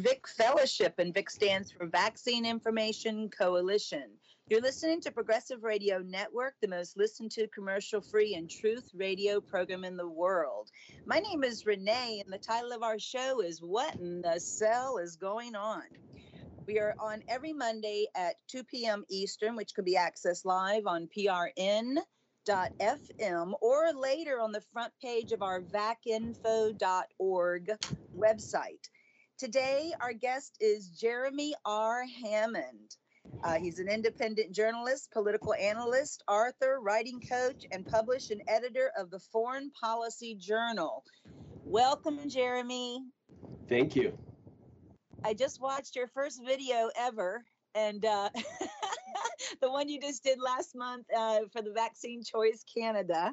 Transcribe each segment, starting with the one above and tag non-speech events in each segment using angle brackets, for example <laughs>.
VIC Fellowship, and VIC stands for Vaccine Information Coalition. You're listening to Progressive Radio Network, the most listened to commercial free and truth radio program in the world. My name is Renee, and the title of our show is What in the Cell is Going On? We are on every Monday at 2 p.m. Eastern, which could be accessed live on prn.fm or later on the front page of our vacinfo.org website. Today, our guest is Jeremy R. Hammond. Uh, he's an independent journalist, political analyst, author, writing coach, and published and editor of the Foreign Policy Journal. Welcome, Jeremy. Thank you. I just watched your first video ever, and uh, <laughs> the one you just did last month uh, for the Vaccine Choice Canada.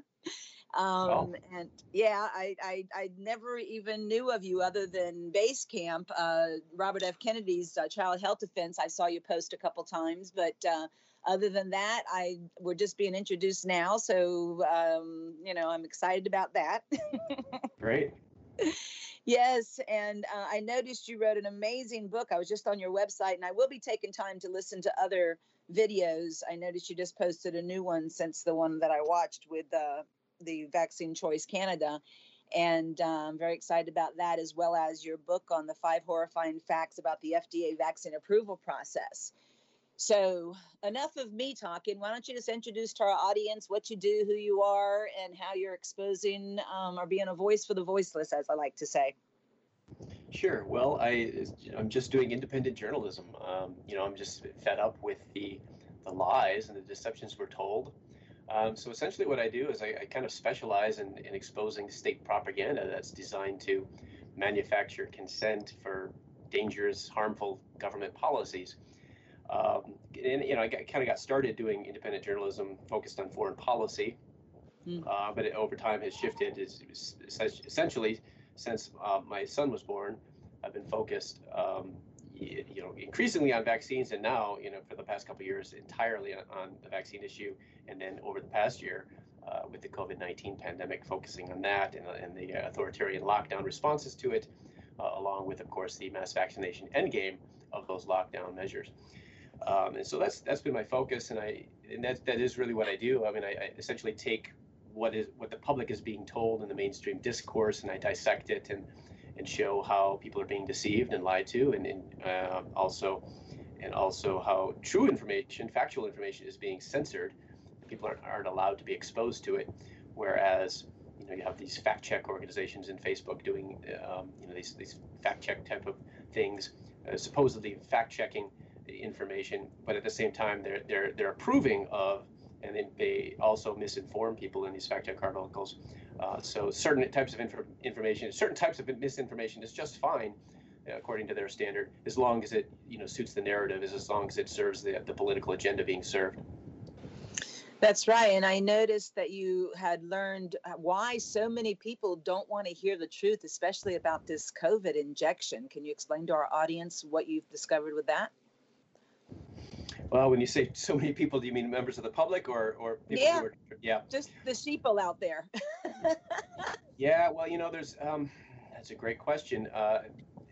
Um. And yeah, I, I, I never even knew of you other than Base Camp, uh, Robert F. Kennedy's uh, Child Health Defense. I saw you post a couple times, but uh, other than that, I we're just being introduced now. So um, you know, I'm excited about that. <laughs> Great. Yes, and uh, I noticed you wrote an amazing book. I was just on your website, and I will be taking time to listen to other videos. I noticed you just posted a new one since the one that I watched with uh, the Vaccine Choice Canada. And I'm very excited about that, as well as your book on the five horrifying facts about the FDA vaccine approval process. So, enough of me talking. Why don't you just introduce to our audience what you do, who you are, and how you're exposing um, or being a voice for the voiceless, as I like to say. Sure. Well, I I'm just doing independent journalism. Um, you know, I'm just fed up with the the lies and the deceptions we're told. Um, so essentially, what I do is I, I kind of specialize in, in exposing state propaganda that's designed to manufacture consent for dangerous, harmful government policies. Um, and you know, I kind of got started doing independent journalism focused on foreign policy, mm. uh, but it over time has shifted. Is essentially since uh, my son was born, I've been focused, um, you, know, increasingly on vaccines, and now, you know, for the past couple years, entirely on, on, the vaccine issue, and then over the past year. Uh, with the COVID-19 pandemic, focusing on that and, and the authoritarian lockdown responses to it, uh, along with, of course, the mass vaccination endgame of those lockdown measures. Um, and so that's that's been my focus, and I and that that is really what I do. I mean, I, I essentially take what is what the public is being told in the mainstream discourse, and I dissect it and and show how people are being deceived and lied to, and, and uh, also and also how true information, factual information, is being censored. People aren't, aren't allowed to be exposed to it, whereas you know you have these fact check organizations in Facebook doing um, you know these these fact check type of things, uh, supposedly fact checking information, but at the same time they're they're they're approving of and then they also misinform people in these fact check articles. Uh, so certain types of inf- information, certain types of misinformation is just fine uh, according to their standard, as long as it you know suits the narrative, as long as it serves the, the political agenda being served. That's right. And I noticed that you had learned uh, why so many people don't want to hear the truth, especially about this COVID injection. Can you explain to our audience what you've discovered with that? Well, when you say so many people, do you mean members of the public or or people yeah, are, yeah, just the sheeple out there. <laughs> yeah, well, you know, there's um, that's a great question. Uh,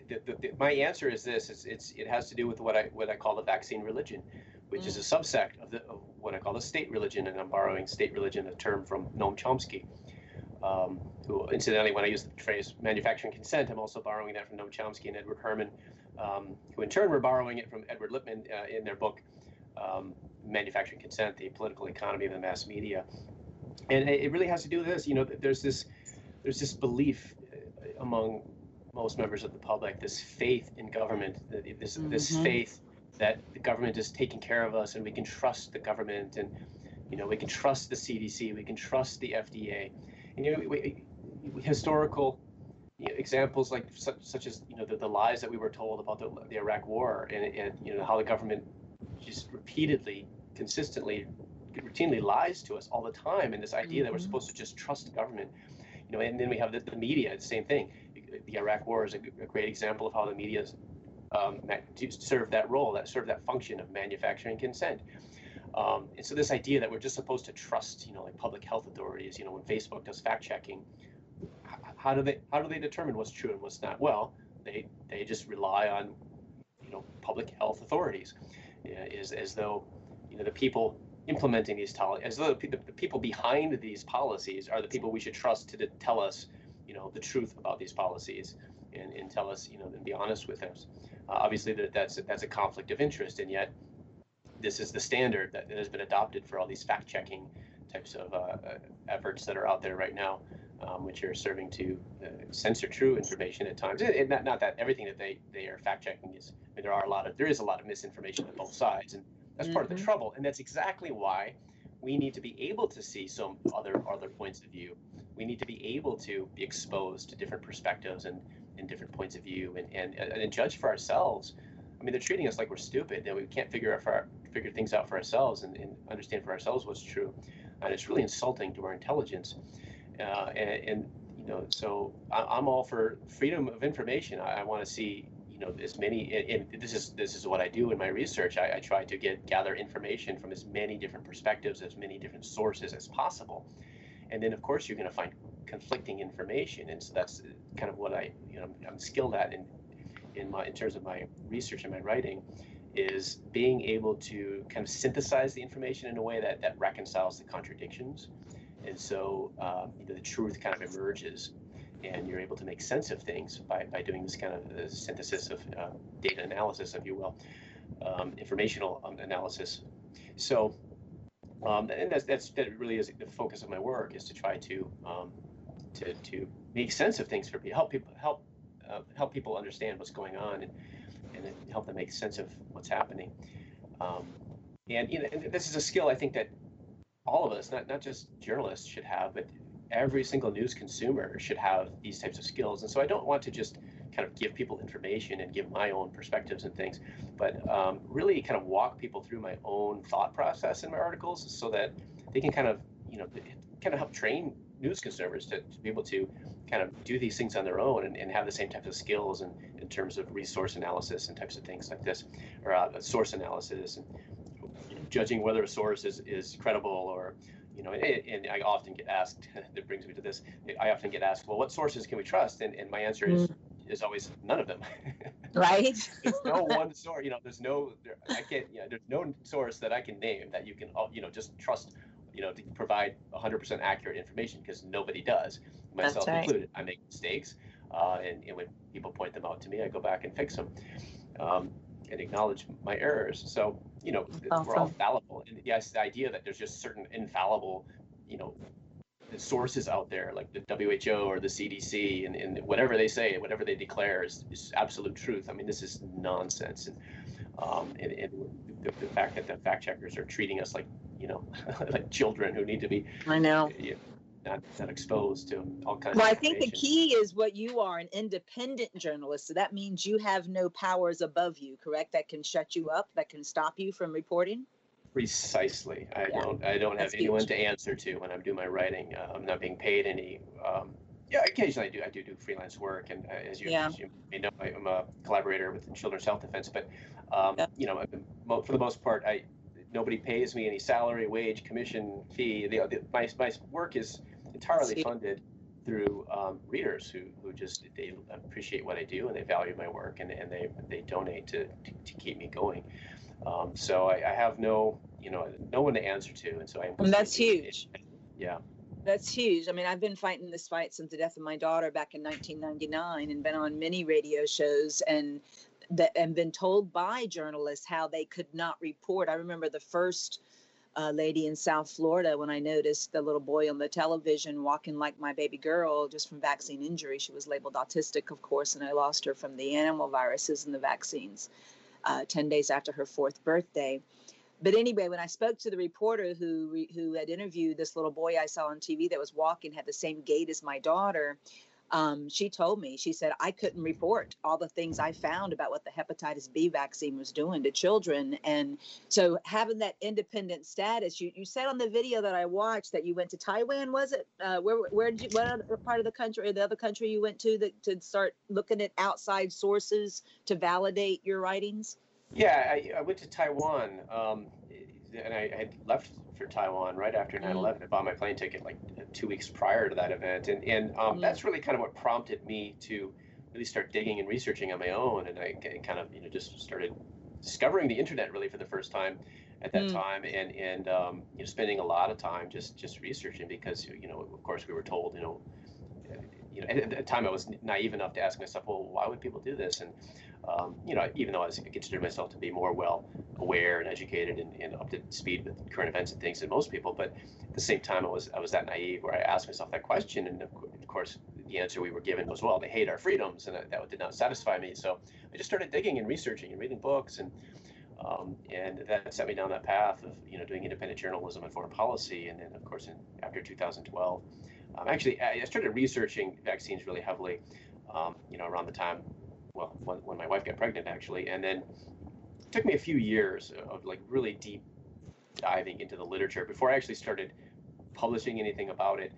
the, the, the, my answer is this: it's, it's it has to do with what I what I call the vaccine religion, which mm. is a mm. subsect of the of what I call the state religion, and I'm borrowing state religion, a term from Noam Chomsky. Um, who, incidentally, when I use the phrase manufacturing consent, I'm also borrowing that from Noam Chomsky and Edward Herman, um, who in turn were borrowing it from Edward Lippmann uh, in their book um, manufacturing consent, the political economy of the mass media, and it really has to do with this. You know, there's this there's this belief uh, among most members of the public, this faith in government, this mm-hmm. this faith that the government is taking care of us and we can trust the government and you know we can trust the CDC, we can trust the FDA. And, you know, we, we, historical you know, examples like such, such, as you know the, the lies that we were told about the, the Iraq War and, and you know how the government just repeatedly, consistently, routinely lies to us all the time. And this idea mm-hmm. that we're mm-hmm. supposed to just trust government, you know, and then we have the, the media, the same thing. The Iraq War is a, a great example of how the media um, served that role, that served that function of manufacturing consent. Um, and so this idea that we're just supposed to trust, you know, like public health authorities, you know, when Facebook does fact checking, how do they how do they determine what's true and what's not? Well, they they just rely on you know public health authorities, is as though you know the people implementing these policies, as though the, the, people behind these policies are the people we should trust to, to tell us you know the truth about these policies and, and tell us you know and be honest with us. Uh, obviously, that, that's that's a conflict of interest, and yet this is the standard that has been adopted for all these fact checking types of uh, uh, efforts that are out there right now, um, which are serving to uh, censor true information at times. And not, not that everything that they, they are fact checking is, there are a lot of, there is a lot of misinformation on both sides. And that's mm-hmm. part of the mm-hmm. trouble. And that's exactly why we need to be able to see some other, other points of view. We need to be able to be exposed to different perspectives and, and different points of view and, and, and judge for ourselves. I mean, they're treating us like we're stupid and we can't figure out for, figure things out for ourselves and, and understand for ourselves what's true and it's really insulting to our intelligence. Uh, and, and, you know, so I, am all for freedom of information. I, I want to see, you know, as many. And, this is this is what I do in my research. I, I try to get gather information from as many different perspectives, as many different sources as possible. And then, of course, you're going to find conflicting information, and so that's kind of what I, you know, I'm skilled at in in my in terms of my research and my writing is being able to kind of synthesize the information in a way that, that reconciles the contradictions. And so um, you know, the truth kind of emerges and you're able to make sense of things by, by doing this kind of uh, synthesis of uh, data analysis, if you will, um, informational um, analysis. So, um, and that's, that's, that really is the focus of my work is to try to, um, to, to make sense of things for people, help people, help, uh, help people understand what's going on and, and help them make sense of what's happening. Um, and you know, and this is a skill I think that all of us, not not just journalists, should have, but every single news consumer should have these types of skills. And so I don't want to just kind of give people information and give my own perspectives and things, but um, really kind of walk people through my own thought process in my articles so that they can kind of, you know, kind of help train news consumers to, to be able to kind of do these things on their own and, and have the same types of skills and in terms of resource analysis and types of things like this, or uh, source analysis and judging whether a source is, is credible or you know, and, and, I often get asked, <laughs> that brings me to this, I often get asked, well, what sources can we trust? And, and my answer is, mm. is always none of them. <laughs> right. there's no <laughs> one source, you know, there's no, there, I can't, you know, there's no source that I can name that you can, you know, just trust, you know, to provide 100% accurate information because nobody does, myself right. included. I make mistakes. Uh, and, and, when people point them out to me, I go back and fix them um, and acknowledge my errors. So, you know, awesome. we're all fallible. And yes, the idea that there's just certain infallible, you know, sources out there like the WHO or the CDC and, and whatever they say, whatever they declare is, is absolute truth. I mean, this is nonsense. And, um, and, and the, the, fact that the fact checkers are treating us like, you know, <laughs> like children who need to be, I know, you know not, not exposed to all kinds well, I think the key is what you are an independent journalist. So that means you have no powers above you, correct? That can shut you up, that can stop you from reporting? Precisely. I yeah. don't I don't have That's anyone huge. to answer to when I'm doing my writing. Uh, I'm not being paid any um, yeah, occasionally I do. I do do freelance work, and uh, as, you, yeah. as you may know, I, am a collaborator with Children's Health Defense. But um, yeah. you know, for the most part, I nobody pays me any salary, wage, commission, fee. The, the, my my work is entirely funded through um, readers who, who just they appreciate what I do and they value my work and, and they they donate to, to, to keep me going. Um, so I, I, have no you know no one to answer to, and so I. And that's huge. Yeah. That's huge. I mean, I've been fighting this fight since the death of my daughter back in 1999, and been on many radio shows and that and been told by journalists how they could not report. I remember the first uh, lady in South Florida when I noticed the little boy on the television walking like my baby girl just from vaccine injury. She was labeled autistic, of course, and I lost her from the animal viruses and the vaccines uh, 10 days after her fourth birthday. But anyway, when I spoke to the reporter who who had interviewed this little boy I saw on TV that was walking, had the same gait as my daughter, um, she told me, she said, I couldn't report all the things I found about what the hepatitis B vaccine was doing to children. And so having that independent status, you, you said on the video that I watched that you went to Taiwan, was it? Uh, where, where did you, what other part of the country or the other country you went to that, to start looking at outside sources to validate your writings? Yeah, I, I went to Taiwan. Um, and I had left for Taiwan right after 9/11. Mm. I bought my plane ticket like two weeks prior to that event, and and um, mm. that's really kind of what prompted me to really start digging and researching on my own, and I kind of you know just started discovering the internet really for the first time at that mm. time, and and um, you know spending a lot of time just just researching because you know of course we were told you know you know at the time I was naive enough to ask myself, well, why would people do this? And um, you know, even though I considered myself to be more well aware and educated and, and, up to speed with current events and things than most people, but at the same time, I was I was that naive where I asked myself that question, and of course, the answer we were given was, well, they hate our freedoms, and that, that did not satisfy me. So I just started digging and researching and reading books, and um, and that set me down that path of you know doing independent journalism and foreign policy, and then of course in, after 2012, um, actually I started researching vaccines really heavily, um, you know, around the time well, when, when my wife got pregnant, actually. And then it took me a few years of like really deep diving into the literature before I actually started publishing anything about it.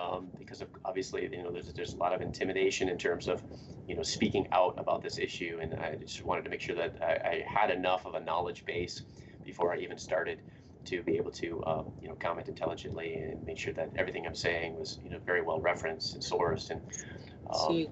Um, because of, obviously, you know, there's there's a lot of intimidation in terms of, you know, speaking out about this issue, and I just wanted to make sure that I, I had enough of a knowledge base before I even started to be able to, um, you know, comment intelligently and make sure that everything I'm saying was, you know, very well referenced and sourced. And um,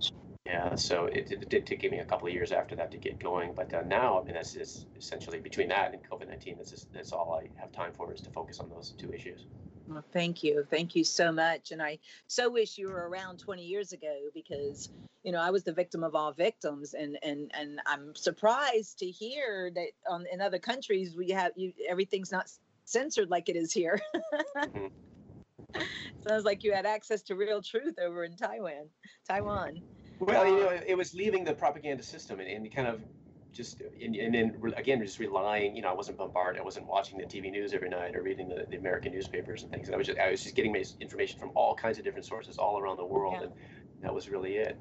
yeah, so it, it, did take me a couple of years after that to get going, but uh, now I mean that's is essentially between that and COVID nineteen. That's just, that's all I have time for is to focus on those two issues. Well, thank you, thank you so much, and I so wish you were around 20 years ago because you know I was the victim of all victims, and and and I'm surprised to hear that on in other countries we have you everything's not censored like it is here. <laughs> mm-hmm. Sounds like you had access to real truth over in Taiwan. Taiwan. Well, you know, it was leaving the propaganda system and, and kind of just and, and then again just relying. You know, I wasn't bombarded. I wasn't watching the TV news every night or reading the, the American newspapers and things. And I was just I was just getting my information from all kinds of different sources all around the world, yeah. and that was really it.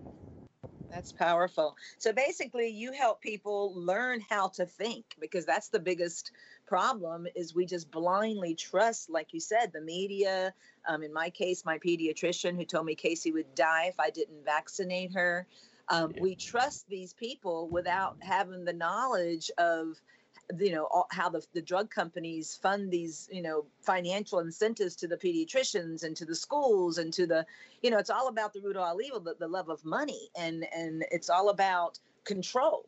That's powerful. So basically, you help people learn how to think because that's the biggest problem is we just blindly trust, like you said, the media. Um, in my case, my pediatrician who told me Casey would die if I didn't vaccinate her. Um, yeah. We trust these people without having the knowledge of you know all, how the, the drug companies fund these you know financial incentives to the pediatricians and to the schools and to the you know it's all about the root of all evil the, the love of money and and it's all about control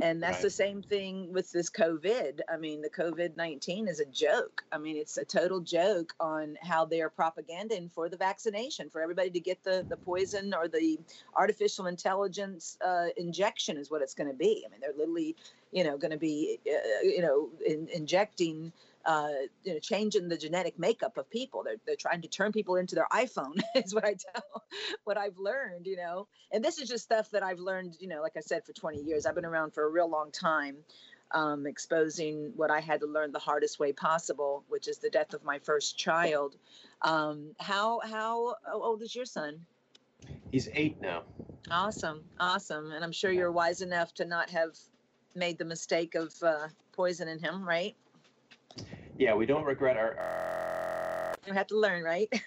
and that's right. the same thing with this covid. I mean the covid-19 is a joke. I mean it's a total joke on how they're propaganding for the vaccination for everybody to get the the poison or the artificial intelligence uh, injection is what it's going to be. I mean they're literally you know going to be uh, you know in, injecting uh, you know, changing the genetic makeup of people. They're, they're trying to turn people into their iPhone <laughs> is what I tell, what I've learned, you know, and this is just stuff that I've learned, you know, like I said, for 20 years, I've been around for a real long time, um, exposing what I had to learn the hardest way possible, which is the death of my first child. Um, how, how old is your son? He's eight now. Awesome. Awesome. And I'm sure you're wise enough to not have made the mistake of uh, poisoning him, right? Yeah, we don't regret our. our... You have to learn, right? <laughs> <laughs>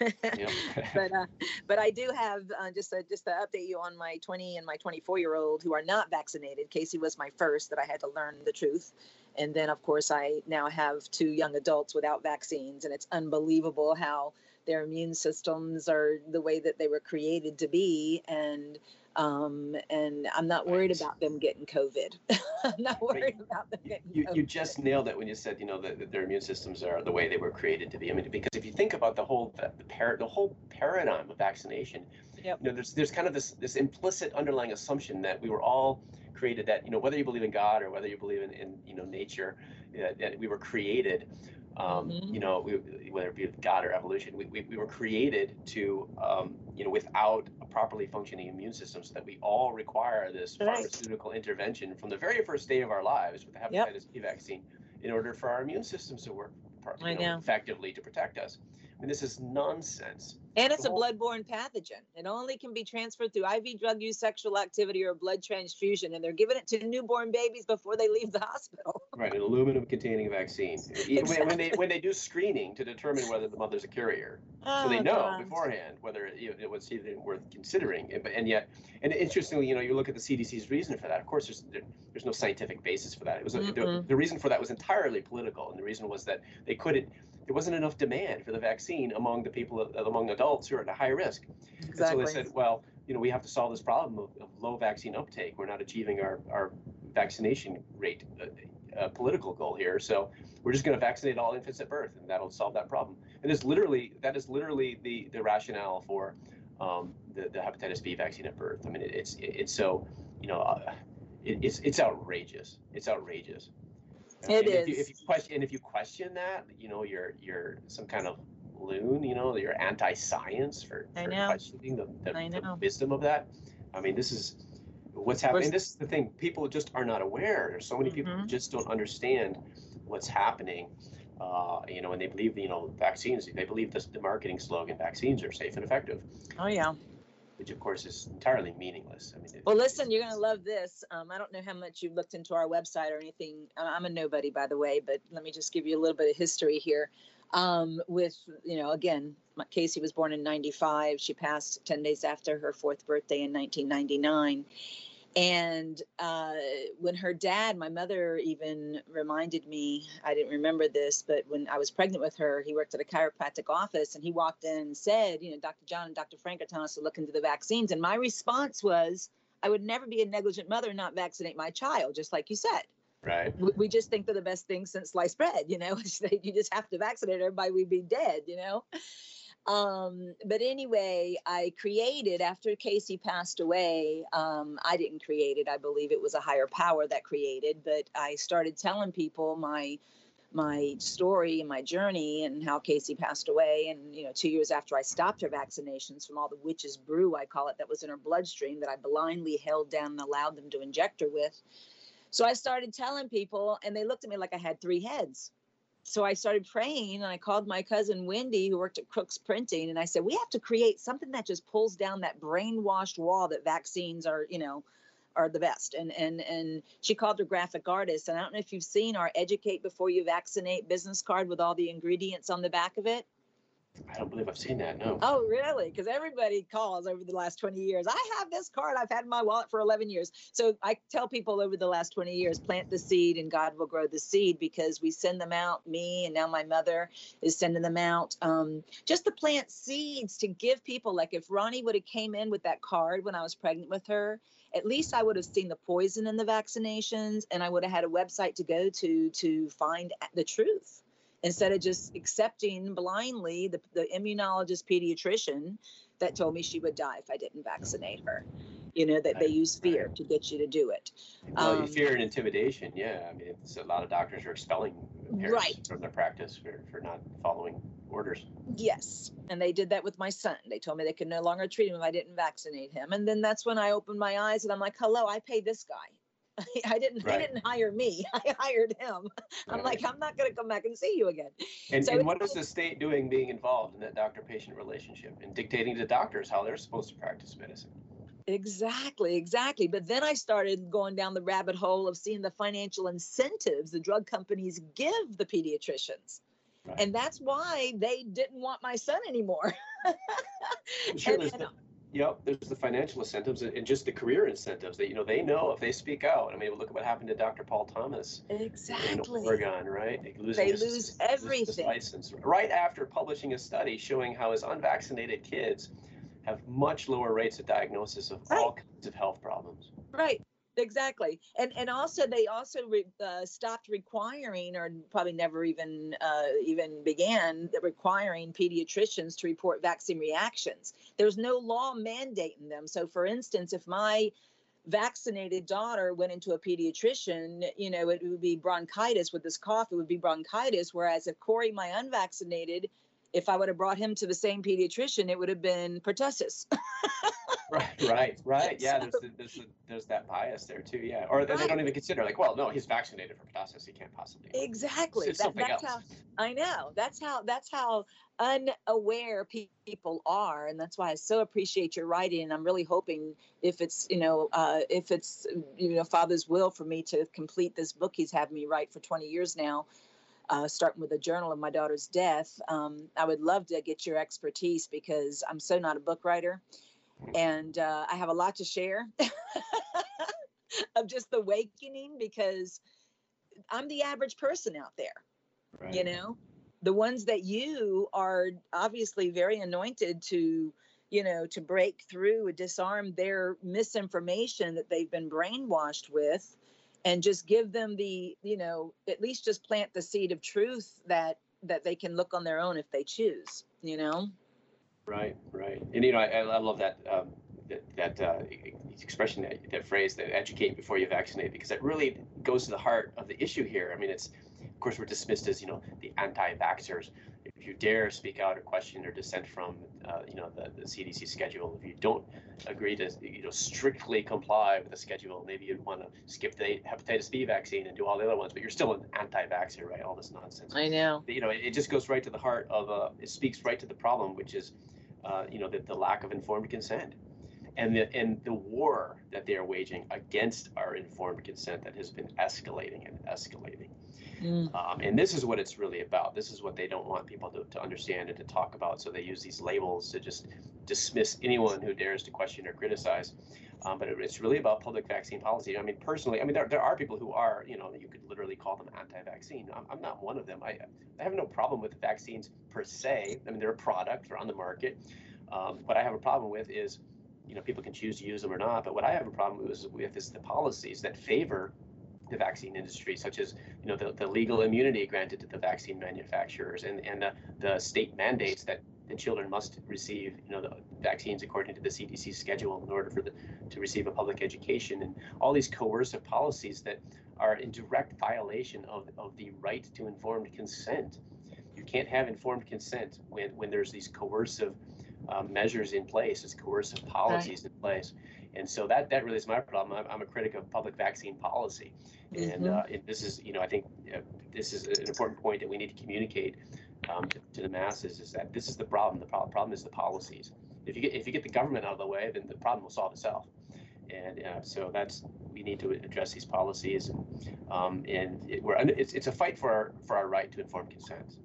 but uh, but I do have uh, just a, just to update you on my 20 and my 24 year old who are not vaccinated. Casey was my first that I had to learn the truth, and then of course I now have two young adults without vaccines, and it's unbelievable how their immune systems are the way that they were created to be, and um, and I'm not worried right. about them getting COVID. <laughs> I'm not worried about them getting you, COVID. You just nailed it when you said, you know, that, that, their immune systems are the way they were created to be. I mean, because if you think about the whole the, the, par- the whole paradigm of vaccination, yep. you know, there's there's kind of this this implicit underlying assumption that we were all created that you know whether you believe in God or whether you believe in, in you know nature, uh, that we were created um, mm-hmm. You know, we, whether it be God or evolution, we, we, we were created to, um, you know, without a properly functioning immune system, so that we all require this right. pharmaceutical intervention from the very first day of our lives with the hepatitis yep. B vaccine, in order for our immune systems to work you know, effectively to protect us. I mean, this is nonsense. And it's a bloodborne pathogen. It only can be transferred through IV drug use, sexual activity, or blood transfusion. And they're giving it to newborn babies before they leave the hospital. right, an aluminum containing vaccine. <laughs> exactly. when, they, when they do screening to determine whether the mother's a carrier. Oh, so they oh, know God. beforehand whether you know, it was even worth considering. And yet, and interestingly, you know, you look at the CDC's reason for that. Of course, there's there, there's no scientific basis for that. It was a, the, the reason for that was entirely political. And the reason was that they couldn't there wasn't enough demand for the vaccine among the people among adults who are at a high risk. Exactly. And so they said, well, you know, we have to solve this problem of, of low vaccine uptake. We're not achieving our, our vaccination rate uh, uh, political goal here. So we're just going to vaccinate all infants at birth, and that'll solve that problem. And it's literally that is literally the the rationale for um, the the hepatitis B vaccine at birth. I mean, it, it's it, it's so you know, uh, it, it's it's outrageous. It's outrageous. It and is. If you, if you question and if you question that, you know, you're you're some kind of loon. You know, you're anti-science for, for questioning the, the, the wisdom of that. I mean, this is what's happening. This is the thing. People just are not aware. There's so many people who Mhm. just don't understand what's happening. Uh, you know, and they believe, you know, vaccines. They believe this, the marketing slogan, "Vaccines are safe and effective," Oh yeah. Which of course is entirely meaningless. I mean, Well, listen, you're gonna love this. Um, I don't know how much you've looked into our website or anything. I'm a nobody, by the way, but let me just give you a little bit of history here. Um, with you know, again, Casey was born in '95. She passed 10 days after her fourth birthday in 1999. And uh, when her dad, my mother even reminded me, I didn't remember this, but when I was pregnant with her, he worked at a chiropractic office and he walked in and said, you know, Dr. John and Dr. Frank are telling us to look into the vaccines. And my response was, I would never be a negligent mother and not vaccinate my child, just like you said. right. We, just think they're the best thing since sliced bread, you know, <laughs> you just have to vaccinate everybody, we'd be dead, you know. Um, but anyway, I created after Casey passed away. Um, I didn't create it. I believe it was a higher power that created. But I started telling people my my story and my journey and how Casey passed away. And you know, two years after I stopped her vaccinations from all the witch's brew, I call it, that was in her bloodstream that I blindly held down and allowed them to inject her with. So I started telling people, and they looked at me like I had three heads so I started praying and I called my cousin Wendy, who worked at Crooks Printing, and I said, We have to create something that just pulls down that brainwashed wall that vaccines are, you know, are the best. And and and she called her graphic artist. And I don't know if you've seen our educate before you vaccinate business card with all the ingredients on the back of it. I don't believe I've seen that. No. Oh, really? Because everybody calls over the last 20 years. I have this card. I've had in my wallet for 11 years. So I tell people over the last 20 years, plant the seed and God will grow the seed because we send them out. Me and now my mother is sending them out um, just to plant seeds to give people. Like if Ronnie would have came in with that card when I was pregnant with her, at least I would have seen the poison in the vaccinations and I would have had a website to go to to find the truth instead of just accepting blindly the, the immunologist pediatrician that told me she would die if I didn't vaccinate her. You know, that they use fear to get you to do it. Well, Um, fear and intimidation. Yeah, I mean, it's, a lot of doctors are expelling parents Right. from their practice for, for not following orders. Yes. And they did that with my son. They told me they could no longer treat him if I didn't vaccinate him. And then that's when I opened my eyes and I'm like, hello, I pay this guy. <laughs> I didn't Right. didn't hire me. <laughs> I hired him. I'm Right. like, I'm not gonna come back and see you again. And, So and what is the state doing being involved in that doctor-patient relationship and dictating to doctors how they're supposed to practice medicine? Exactly, exactly. But then I started going down the rabbit hole of seeing the financial incentives the drug companies give the pediatricians. Right. And that's why they didn't want my son anymore. <laughs> Sure, And- and- yep, there's the financial incentives and, just the career incentives that you know they know if they speak out. I mean, look at what happened to Dr. Paul Thomas in. Oregon, right? Like losing They his- lose his- his everything. license right after publishing a study showing how his unvaccinated kids have much lower rates of diagnosis of all kinds of health problems. Right. Exactly. And and also they also re, uh, stopped requiring or probably never even uh, even began requiring pediatricians to report vaccine reactions. There's no law mandating them. So for instance, if my vaccinated daughter went into a pediatrician, you know, it would be bronchitis with this cough, it would be bronchitis. Whereas if Corey, my unvaccinated, if I would have brought him to the same pediatrician, it would have been pertussis. <laughs> <laughs> Right, right, right. Yeah, there's the, there's the, there's that bias there too. Yeah, or they don't even consider like, well, no, he's vaccinated for pertussis. He can't possibly. Exactly. That, that's else. how I know. That's how that's how unaware pe- people are, and that's why I so appreciate your writing. And I'm really hoping if it's you know uh, if it's you know Father's will for me to complete this book he's had me write for 20 years now. Uh, starting with a journal of my daughter's death, um, I would love to get your expertise because I'm so not a book writer, and uh, I have a lot to share <laughs> of just the awakening because I'm the average person out there you know? The ones that you are obviously very anointed to you know, to break through and disarm their misinformation that they've been brainwashed with and just give them the, you know, at least just plant the seed of truth that that they can look on their own if they choose, you know? Right, right. And you know, I, I love that um, that, that uh, expression, that, that phrase, that educate before you vaccinate, because that really goes to the heart of the issue here. I mean, it's, of course, we're dismissed as, you know, the anti-vaxxers. If you dare speak out or question or dissent from, uh, you know, the, the CDC schedule, if you don't agree to, you know, strictly comply with the schedule, maybe you'd want to skip the hepatitis B vaccine and do all the other ones, but you're still an anti-vaxxer, right? All this nonsense. I know. You know, it, it just goes right to the heart of, uh, it speaks right to the problem, which is, uh, you know, the, the lack of informed consent and the and the war that they are waging against our informed consent that has been escalating and escalating. Mm. Um, and this is what it's really about. This is what they don't want people to, to understand and to talk about. So they use these labels to just dismiss anyone who dares to question or criticize. Um, but it, it's really about public vaccine policy. I mean, personally, I mean, there, there are people who are, you know, you could literally call them anti-vaccine. I'm, I'm not one of them. I, I have no problem with vaccines per se. I mean, they're a product, they're on the market. Um, what I have a problem with is you know people can choose to use them or not. But what I have a problem with, with is the policies that favor the vaccine industry, such as you know the, the legal immunity granted to the vaccine manufacturers and, and the, the state mandates that the children must receive you know the vaccines according to the CDC schedule in order for the to receive a public education and all these coercive policies that are in direct violation of, of the right to informed consent. You can't have informed consent when, when there's these coercive um, measures in place, as coercive policies right. in place. And so that that really is my problem. I'm, I'm a critic of public vaccine policy, and, mm-hmm. uh, and this is you know I think uh, this is an important point that we need to communicate um, to, to, the masses is that this is the problem. The problem, problem is the policies. If you get if you get the government out of the way, then the problem will solve itself. And uh, so that's we need to address these policies, and um, and it, we're it's, it's a fight for our for our right to informed consent.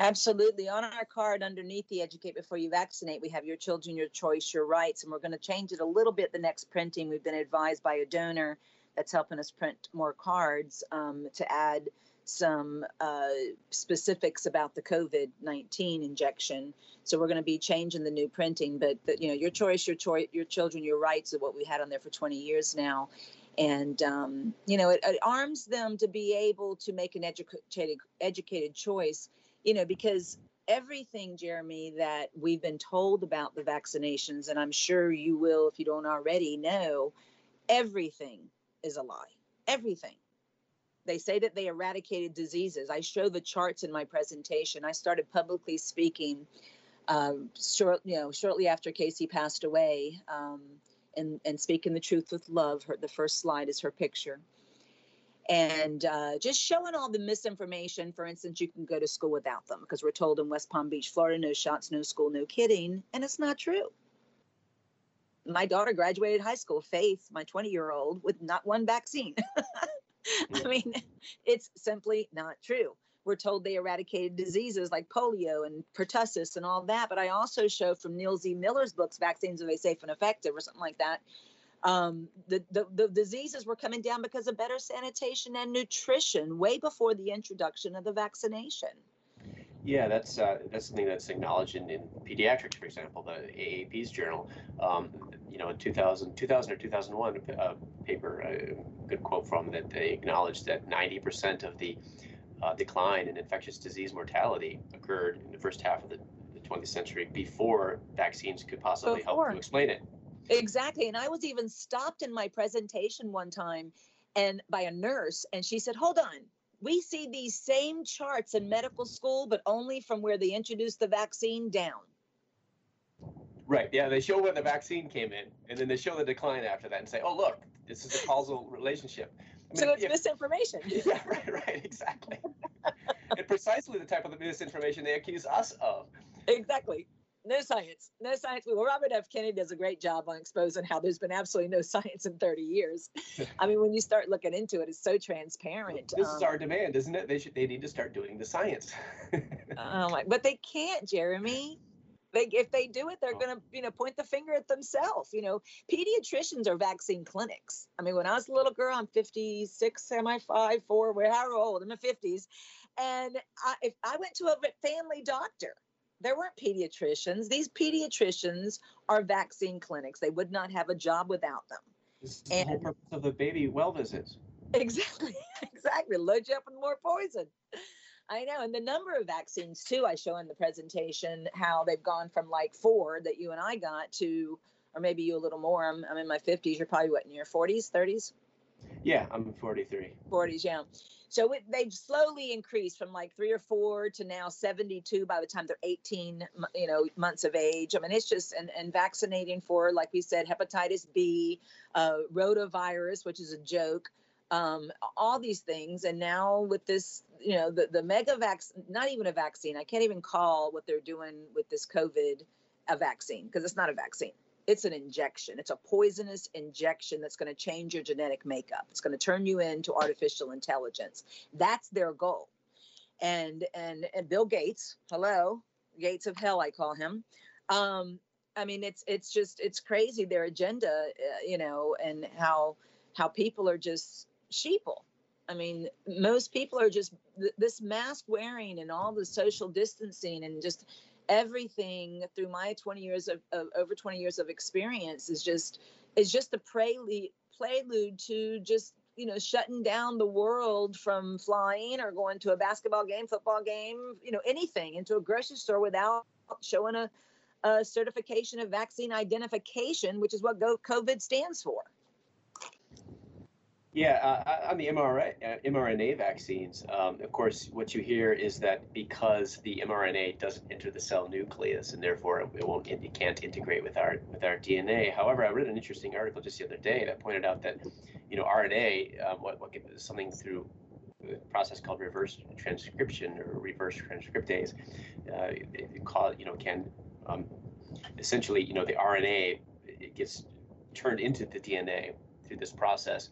Absolutely. On our card underneath the Educate Before You Vaccinate, we have your children, your choice, your rights. And we're going to change it a little bit the next printing. We've been advised by a donor that's helping us print more cards um, to add some uh, specifics about the COVID 19 injection. So we're going to be changing the new printing. But, you know, your choice, your choice, your children, your rights are what we had on there for 20 years now and um, you know it, it, arms them to be able to make an educated educated choice you know, because everything, Jeremy, that we've been told about the vaccinations, and I'm sure you will if you don't already know, everything is a lie. Everything. They say that they eradicated diseases. I show the charts in my presentation. I started publicly speaking um, short, you know, shortly after Casey passed away, um, and and speaking the truth with love. Her, the first slide is her picture and uh, just showing all the misinformation. For instance, you can go to school without them because we're told in West Palm Beach, Florida, no shots, no school, no kidding. And it's not true. My daughter graduated high school, Faith, my 20 year old, with not one vaccine. <laughs> <laughs> I mean, it's simply not true. We're told they eradicated diseases like polio and pertussis and all that. But I also show from Neil Z. Miller's books, Vaccines Are They Safe and Effective, or something like that, um, the, the, the diseases were coming down because of better sanitation and nutrition way before the introduction of the vaccination. Yeah, that's uh, that's something that's acknowledged in, in pediatrics, for example, the AAP's journal. Um, you know, in 2000, 2000 or 2001, a uh, paper, a good quote from that they acknowledged that 90% of the uh, decline in infectious disease mortality occurred in the first half of the, the 20th century before vaccines could possibly before. help to explain it. Exactly. And I was even stopped in my presentation one time and by a nurse and she said, "Hold on. We see these same charts in medical school but only from where they introduced the vaccine down." Right. Yeah, they show when the vaccine came in and then they show the decline after that and say, "Oh, look, this is a causal relationship." I mean, so it's yeah, misinformation. <laughs> Yeah, right, right, exactly. <laughs> and precisely the type of misinformation they accuse us of. Exactly no science, no science. Well, Robert F. Kennedy does a great job on exposing how there's been absolutely no <laughs> science in 30 years. I mean, when you start looking into it, it's so transparent. This um, is our demand, isn't it? They should, they need to start doing the science. <laughs> oh my, but they can't, Jeremy. They, if they do it, they're oh. going to, you know, point the finger at themselves. You know, pediatricians are vaccine clinics. I mean, when I was a little girl, I'm 56, am I five, four, where how old? I'm in 50s, and I, if I went to a family doctor there weren't pediatricians. These pediatricians are vaccine clinics. They would not have a job without them. This is and, the whole purpose of the baby well visits. Exactly, <laughs> exactly. Load you up with more poison. I know. And the number of vaccines, too, I show in the presentation how they've gone from like four that you and I got to, or maybe you a little more. I'm, I'm in my 50s. You're probably what, in your 40s, 30s? Yeah, I'm 43. 40s, yeah. So it, they've slowly increased from like three or four to now 72 by the time they're 18, you know, months of age. I mean, it's just and, and vaccinating for, like we said, hepatitis B, uh, rotavirus, which is a joke, um, all these things. And now with this, you know, the the mega vaccine, not even a vaccine. I can't even call what they're doing with this COVID a vaccine because it's not a vaccine it's an injection. It's a poisonous injection that's going to change your genetic makeup. It's going to turn you into artificial intelligence. That's their goal. And and and Bill Gates, hello, Gates of hell, I call him. Um, I mean, it's it's just it's crazy their agenda, uh, you know, and how how people are just sheeple. I mean, most people are just th- this mask wearing and all the social distancing and just everything through my 20 years of, of, over 20 years of experience is just is just the prelude prelude to just you know shutting down the world from flying or going to a basketball game football game you know anything into a grocery store without showing a, a certification of vaccine identification which is what go covid stands for yeah, uh, on the mRNA, uh, mRNA vaccines, um, of course, what you hear is that because the mRNA doesn't enter the cell nucleus and therefore it won't, it can't integrate with our with our DNA. However, I read an interesting article just the other day that pointed out that, you know, RNA, um, what what something through a process called reverse transcription or reverse transcriptase, uh, it call you know can um, essentially you know the RNA it gets turned into the DNA through this process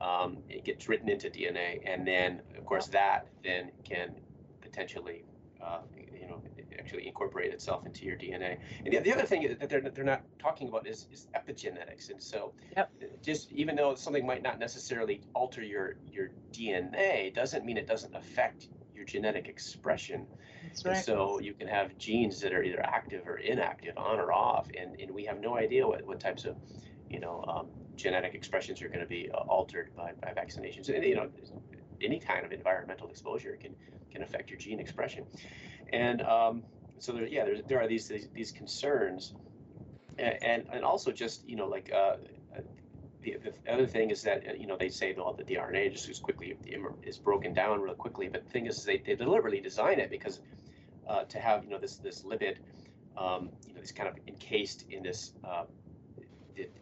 um, it gets written into DNA, and then of course that then can potentially, uh, you know, actually incorporate itself into your DNA. And the, the other thing that they're they're not talking about is, is epigenetics, and so yep. just even though something might not necessarily alter your your DNA, doesn't mean it doesn't affect your genetic expression. Right. So you can have genes that are either active or inactive, on or off, and, and we have no idea what, what types of you know, um, genetic expressions are going to be uh, altered by, by vaccinations. And, you know, any kind of environmental exposure can can affect your gene expression. And um, so there, yeah, there, there are these, these, these concerns, and, and, and also just you know like uh, the, the other thing is that uh, you know they say well that the RNA just as quickly is broken down real quickly, but the thing is they, they deliberately design it because uh, to have you know this this lipid um, you know this kind of encased in this uh,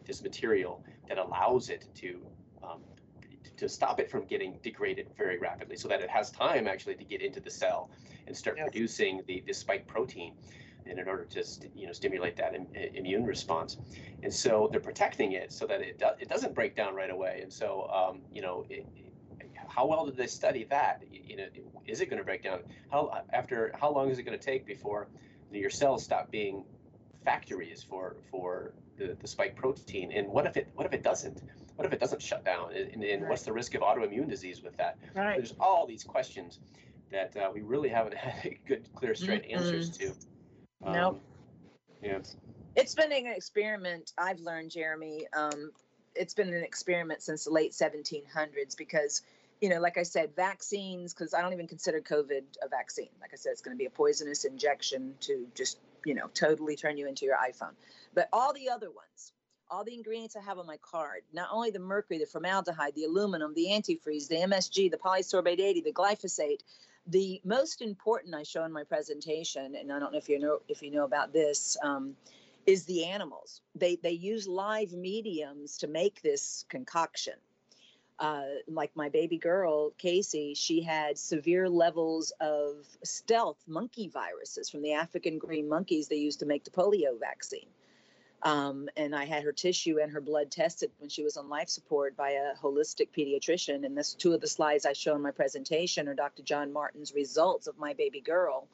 this material that allows it to um, to stop it from getting degraded very rapidly so that it has time actually to get into the cell and start yes. producing the, the spike protein and in order to you know stimulate that Im- immune response. And so they're protecting it so that it, do- it doesn't break down right away. And so um, you know it, how well did they study that? You know is it going to break down? How after how long is it going to take before your cells stop being factories for for the, the spike protein and what if it what if it doesn't? What if it doesn't shut down? And, and right. what's the risk of autoimmune disease with that? Right. there's all these questions that uh, we really haven't <laughs> had good clear straight mm-hmm. answers to. Um, nope. yeah. It's been an experiment i've learned jeremy um, it's been an experiment since the late 1700s because you know like i said vaccines because i don't even consider covid a vaccine. Like i said it's going to be a poisonous injection to just you know totally turn you into your iphone but all the other ones, all the ingredients I have on my card, not only the mercury, the formaldehyde, the aluminum, the antifreeze, the MSG, the polysorbate 80, the glyphosate, the most important I show in my presentation, and I don't know if you know if you know about this, um, is the animals. They they use live mediums to make this concoction. Uh, like my baby girl Casey, she had severe levels of stealth monkey viruses from the African green monkeys they used to make the polio vaccine. Um, and I had her tissue and her blood tested when she was on life support by a holistic pediatrician. And this two of the slides I show in my presentation are Dr. John Martin's results of my baby girl.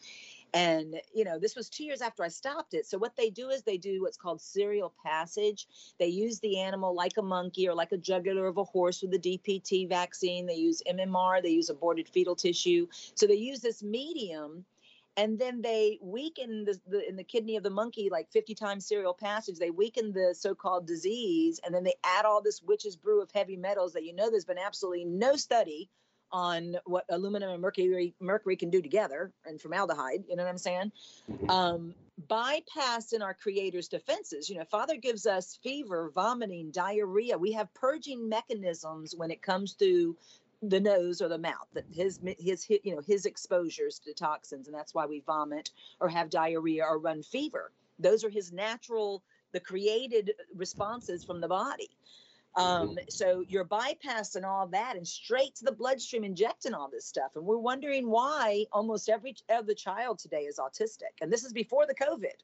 And, you know, this was two years after I stopped it. So, what they do is they do what's called serial passage. They use the animal like a monkey or like a jugular of a horse with the DPT vaccine. They use MMR, they use aborted fetal tissue. So, they use this medium and then they weaken the, the in the kidney of the monkey like 50 times serial passage. They weaken the so-called disease and then they add all this witch's brew of heavy metals that you know there's been absolutely no study on what aluminum and mercury mercury can do together and formaldehyde you know what i'm saying? Mm-hmm. um, bypass in our creator's defenses. You know father gives us fever vomiting diarrhea. We have purging mechanisms when it comes to the nose or the mouth that his his you know his exposures to toxins and that's why we vomit or have diarrhea or run fever. Those are his natural the created responses from the body. Um, mm-hmm. so you're bypassing all that and straight to the bloodstream injecting all this stuff. And we're wondering why almost every other child today is autistic. And this is before the covid.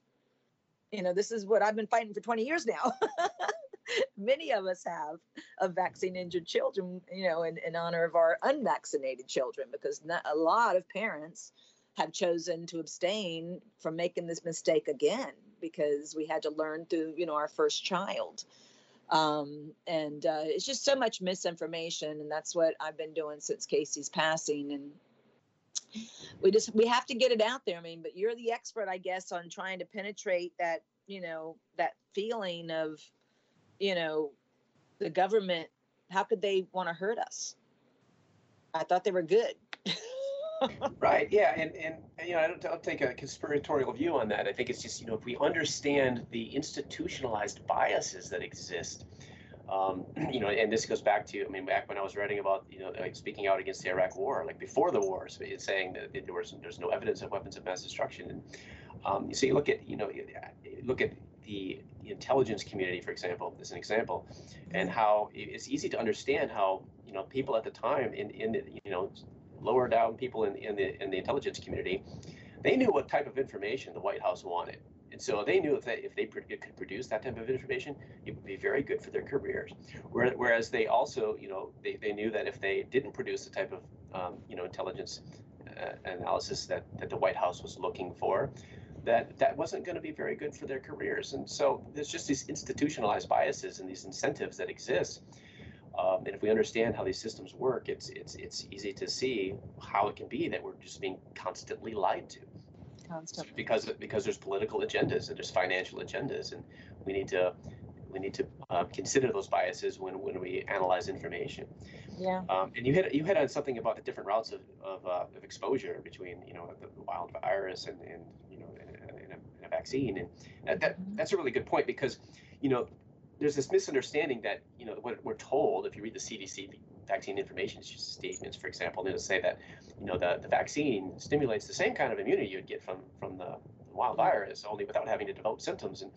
You know this is what i've been fighting for 20 years now <laughs> <laughs> many of us have of vaccine injured children, you know, in, in honor of our unvaccinated children, because not, a lot of parents have chosen to abstain from making this mistake again because we had to learn through, you know, our first child. Um, and uh, it's just so much misinformation, and that's what I've been doing since Casey's passing. And we just we have to get it out there. I mean, but you're the expert, I guess, on trying to penetrate that, you know, that feeling of you know, the government, how could they want to hurt us? I thought they were good. <laughs> right. Yeah. And, and, you know, I don't, I don't take a conspiratorial view on that. I think it's just, you know, if we understand the institutionalized biases that exist, um, <clears throat> you know, and this goes back to, I mean, back when I was writing about, you know, like speaking out against the Iraq War, like before the war, it's saying that there was there's no evidence of weapons of mass destruction. And um, so you look at, you know, look at the, intelligence community, for example, as an example, and how it's easy to understand how you know people at the time in in the, you know lower down people in in the in the intelligence community, they knew what type of information the White House wanted. And so they knew if they, if they could produce that type of information, it would be very good for their careers. Whereas they also, you know, they, they knew that if they didn't produce the type of, um, you know, intelligence uh, analysis that, that the White House was looking for, that that wasn't going to be very good for their careers. And so there's just these institutionalized biases and these incentives that exist. Um, and if we understand how these systems work, it's it's it's easy to see how it can be that we're just being constantly lied to. Constantly. Because because there's political agendas and there's financial agendas, and we need to we need to uh, consider those biases when, when we analyze information. Yeah. Um, and you hit you hit on something about the different routes of of, uh, of exposure between you know the, the wild virus and, and vaccine. And that, that that's a really good point because, you know, there's this misunderstanding that, you know, what we're told, if you read the CDC vaccine information statements, for example, they'll say that, you know, the, the vaccine stimulates the same kind of immunity you'd get from, from the wild virus, only without having to develop symptoms. And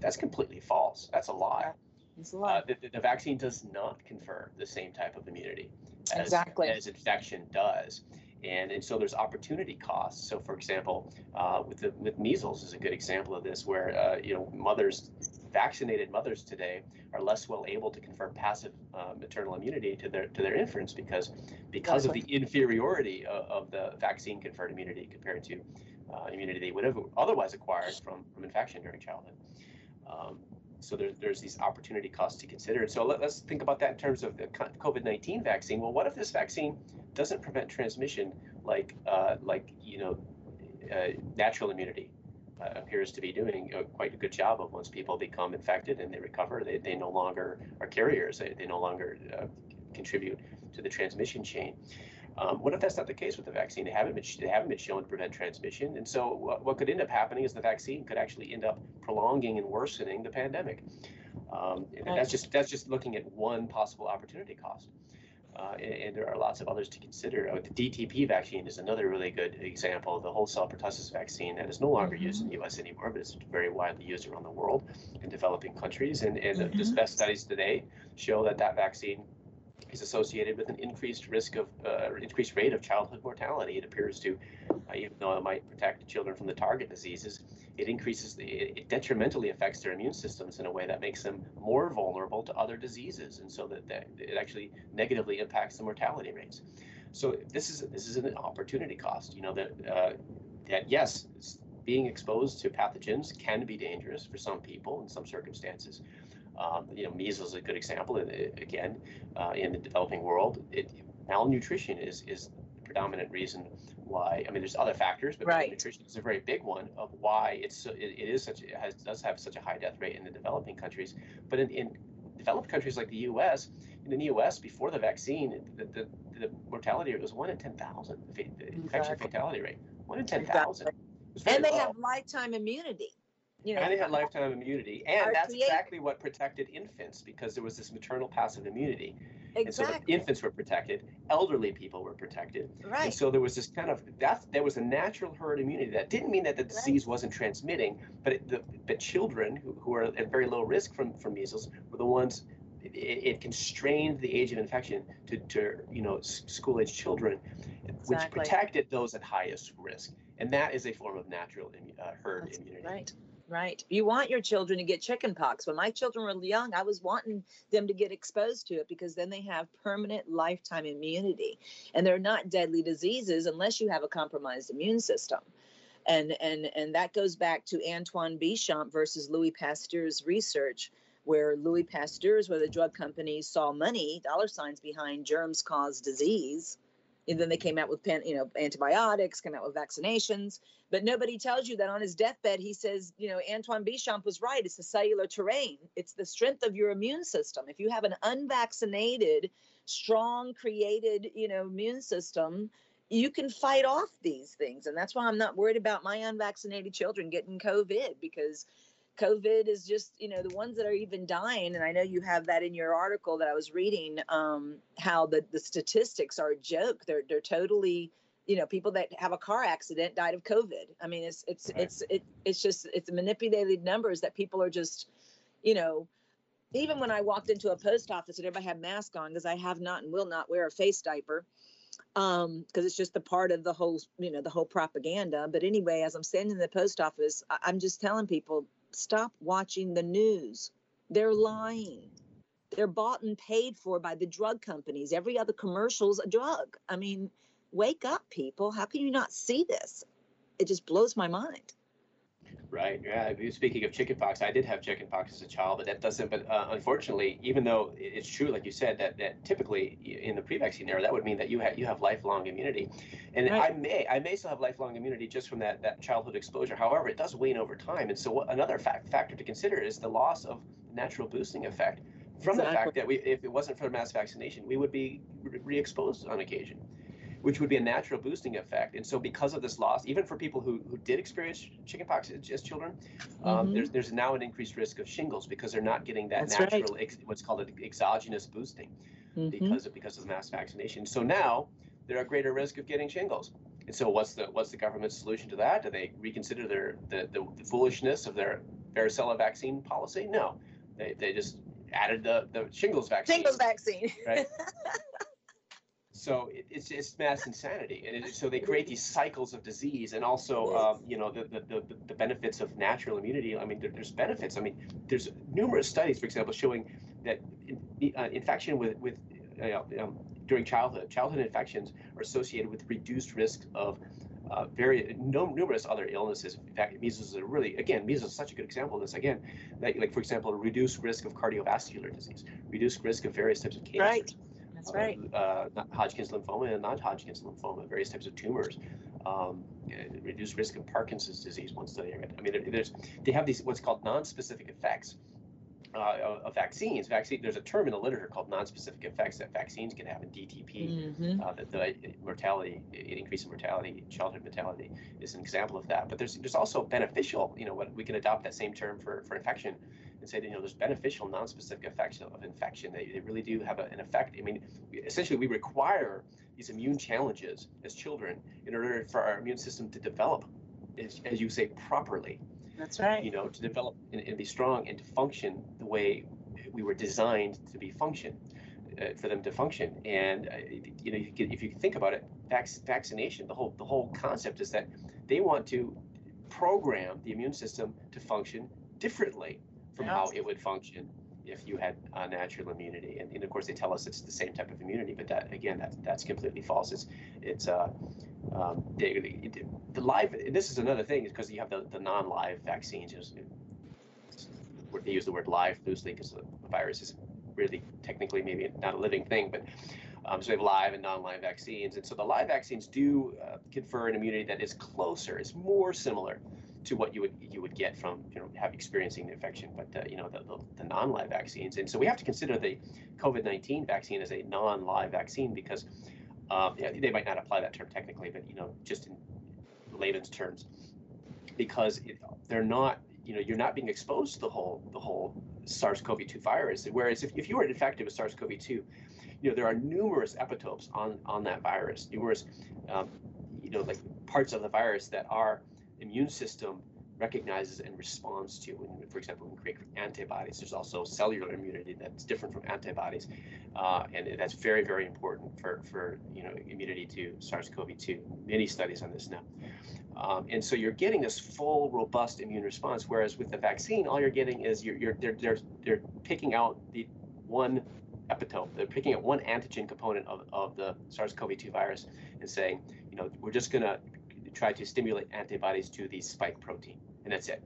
that's completely false. That's a lie. It's a lie. Uh, the, the, vaccine does not confer the same type of immunity as, exactly. as infection does and and so there's opportunity costs. So, for example, uh, with the with measles is a good example of this, where uh, you know mothers, vaccinated mothers today are less well able to confer passive uh, maternal immunity to their to their infants because because of the inferiority of, of, the vaccine conferred immunity compared to uh, immunity they would have otherwise acquired from from infection during childhood. Um, so there's there's these opportunity costs to consider. So let, us think about that in terms of the COVID-19 vaccine. Well, what if this vaccine doesn't prevent transmission like uh, like you know uh, natural immunity uh, appears to be doing a, quite a good job of once people become infected and they recover, they, they no longer are carriers. They, they no longer uh, contribute to the transmission chain. Um, what if that's not the case with the vaccine? They haven't been they haven't been shown to prevent transmission, and so what, what could end up happening is the vaccine could actually end up prolonging and worsening the pandemic. Um, and that's just that's just looking at one possible opportunity cost. Uh, and, and, there are lots of others to consider. Uh, the DTP vaccine is another really good example. The whole cell pertussis vaccine that is no longer mm-hmm. used in the U.S. anymore, but it's very widely used around the world in developing countries. And, and mm-hmm. the best studies today show that that vaccine is associated with an increased risk of uh, increased rate of childhood mortality. It appears to, uh, even though it might protect children from the target diseases, it increases the, it detrimentally affects their immune systems in a way that makes them more vulnerable to other diseases, and so that, that it actually negatively impacts the mortality rates. So this is this is an opportunity cost. You know that uh, that yes, being exposed to pathogens can be dangerous for some people in some circumstances. Um, you know, measles is a good example. And again, uh, in the developing world, it, malnutrition is is the predominant reason why. I mean, there's other factors, but right. nutrition is a very big one of why it's it, it is such it has does have such a high death rate in the developing countries. But in, in developed countries like the U.S., in the U.S. before the vaccine, the, the, the mortality rate was one in ten thousand. The infection exactly. fatality rate one in ten thousand. Exactly. And they low. have lifetime immunity. You know, and they had lifetime immunity, and that's exactly what protected infants because there was this maternal passive immunity. Exactly. And so infants were protected, elderly people were protected. Right. And so there was this kind of that there was a natural herd immunity. That didn't mean that the disease right. wasn't transmitting, but it, the but children who, who are at very low risk from from measles were the ones. It, it constrained the age of infection to, to you know school age children, exactly. which protected those at highest risk, and that is a form of natural uh, herd That's immunity. Right. Right. You want your children to get chicken pox. When my children were young, I was wanting them to get exposed to it because then they have permanent lifetime immunity. And they're not deadly diseases unless you have a compromised immune system. And and and that goes back to Antoine Béchamp versus Louis Pasteur's research where Louis Pasteur's where the drug companies saw money, dollar signs behind germs cause disease and then they came out with you know antibiotics came out with vaccinations. But nobody tells you that on his deathbed he says you know antoine Béchamp was right. It's the cellular terrain. It's the strength of your immune system. If you have an unvaccinated strong created you know immune system you can fight off these things. And that's why i'm not worried about my unvaccinated children getting covid because COVID is just, you know, the ones that are even dying. And I know you have that in your article that I was reading, um, how the, the statistics are a joke. They're, they're totally, you know, people that have a car accident died of COVID. I mean, it's, it's, right. it's, it, it's just, it's manipulated numbers that people are just, you know, even when I walked into a post office and everybody had mask on because I have not and will not wear a face diaper um because it's just a part of the whole you know the whole propaganda but anyway as i'm standing in the post office I- i'm just telling people stop watching the news. They're lying. They're bought and paid for by the drug companies. Every other commercial's a drug. I mean, wake up, people. How can you not see this? It just blows my mind. Right. Yeah. Speaking of chickenpox, I did have chickenpox as a child, but that doesn't. But uh, unfortunately, even though it's true, like you said, that, that typically in the pre-vaccine era, that would mean that you have you have lifelong immunity, and right. I may I may still have lifelong immunity just from that that childhood exposure. However, it does wane over time, and so what, another fact, factor to consider is the loss of natural boosting effect from exactly. the fact that we, if it wasn't for mass vaccination, we would be re-exposed on occasion which would be a natural boosting effect. And so, because of this loss, even for people who, who did experience chickenpox as children, um, mm-hmm. there's there's now an increased risk of shingles because they're not getting that That's natural right. ex, what's called an exogenous boosting mm-hmm. because of because of mass vaccination. So now they're at greater risk of getting shingles. And so, what's the what's the government's solution to that? Do they reconsider their the, the, the foolishness of their varicella vaccine policy? No, they, they just added the, the shingles vaccine. Shingles vaccine. Right. <laughs> so it, it's it's mass insanity, and it, so they create these cycles of disease, and also um, you know the, the, the the benefits of natural immunity. I mean, there, there's benefits. I mean, there's numerous studies, for example, showing that in, uh, infection with with uh, um, during childhood, childhood infections are associated with reduced risk of uh, very no, numerous other illnesses. In fact, measles is a really again measles is such a good example of this. Again, that, like for example, reduced risk of cardiovascular disease, reduced risk of various types of cancer. Right. That's right. Uh, Hodgkin's lymphoma and non-Hodgkin's lymphoma, various types of tumors, um, reduced risk of Parkinson's disease. One study I read. I mean, there's they have these what's called non-specific effects uh, of vaccines. Vaccine. There's a term in the literature called non-specific effects that vaccines can have in DTP. Mm-hmm. Uh, the, the, mortality, increase in mortality, childhood mortality is an example of that. But there's there's also beneficial. You know, what we can adopt that same term for for infection and say that you know there's beneficial non-specific effects of infection. They, they really do have a, an effect. I mean, essentially, we require these immune challenges as children in order for our immune system to develop, as, as you say, properly. That's right. You know, to develop and, and be strong and to function the way we were designed to be function. Uh, for them to function. And uh, you know, you can, if you think about it, vac- vaccination, the whole the whole concept is that they want to program the immune system to function differently from how it would function if you had natural immunity. And, and, of course, they tell us it's the same type of immunity, but that again, that's that's completely false. It's it's uh, um, the live. This is another thing is because you have the, the non-live vaccines. Just, they use the word live loosely because the virus is really technically maybe not a living thing, but Um, so we have live and non-live vaccines, and so the live vaccines do uh, confer an immunity that is closer, is more similar to what you would you would get from you know have experiencing the infection, but uh, you know the, the, the, non-live vaccines, and so we have to consider the COVID-19 vaccine as a non-live vaccine because um, yeah, they might not apply that term technically, but you know just in layman's terms, because it, they're not you know you're not being exposed to the whole the whole SARS-CoV-2 virus. Whereas if, if you were infected with SARS-CoV-2, you know there are numerous epitopes on on that virus, numerous um, you know like parts of the virus that our immune system recognizes and responds to. When, for example, we create antibodies, there's also cellular immunity that's different from antibodies, uh, and that's very, very important for, for you know immunity to SARS-CoV-2. Many studies on this now. Um, and so you're getting this full, robust immune response, whereas with the vaccine, all you're getting is you're, you're they're, they're, they're picking out the one epitope. They're picking out one antigen component of, of the SARS-CoV-2 virus and saying, you know, we're just going to try to stimulate antibodies to the spike protein, and that's it.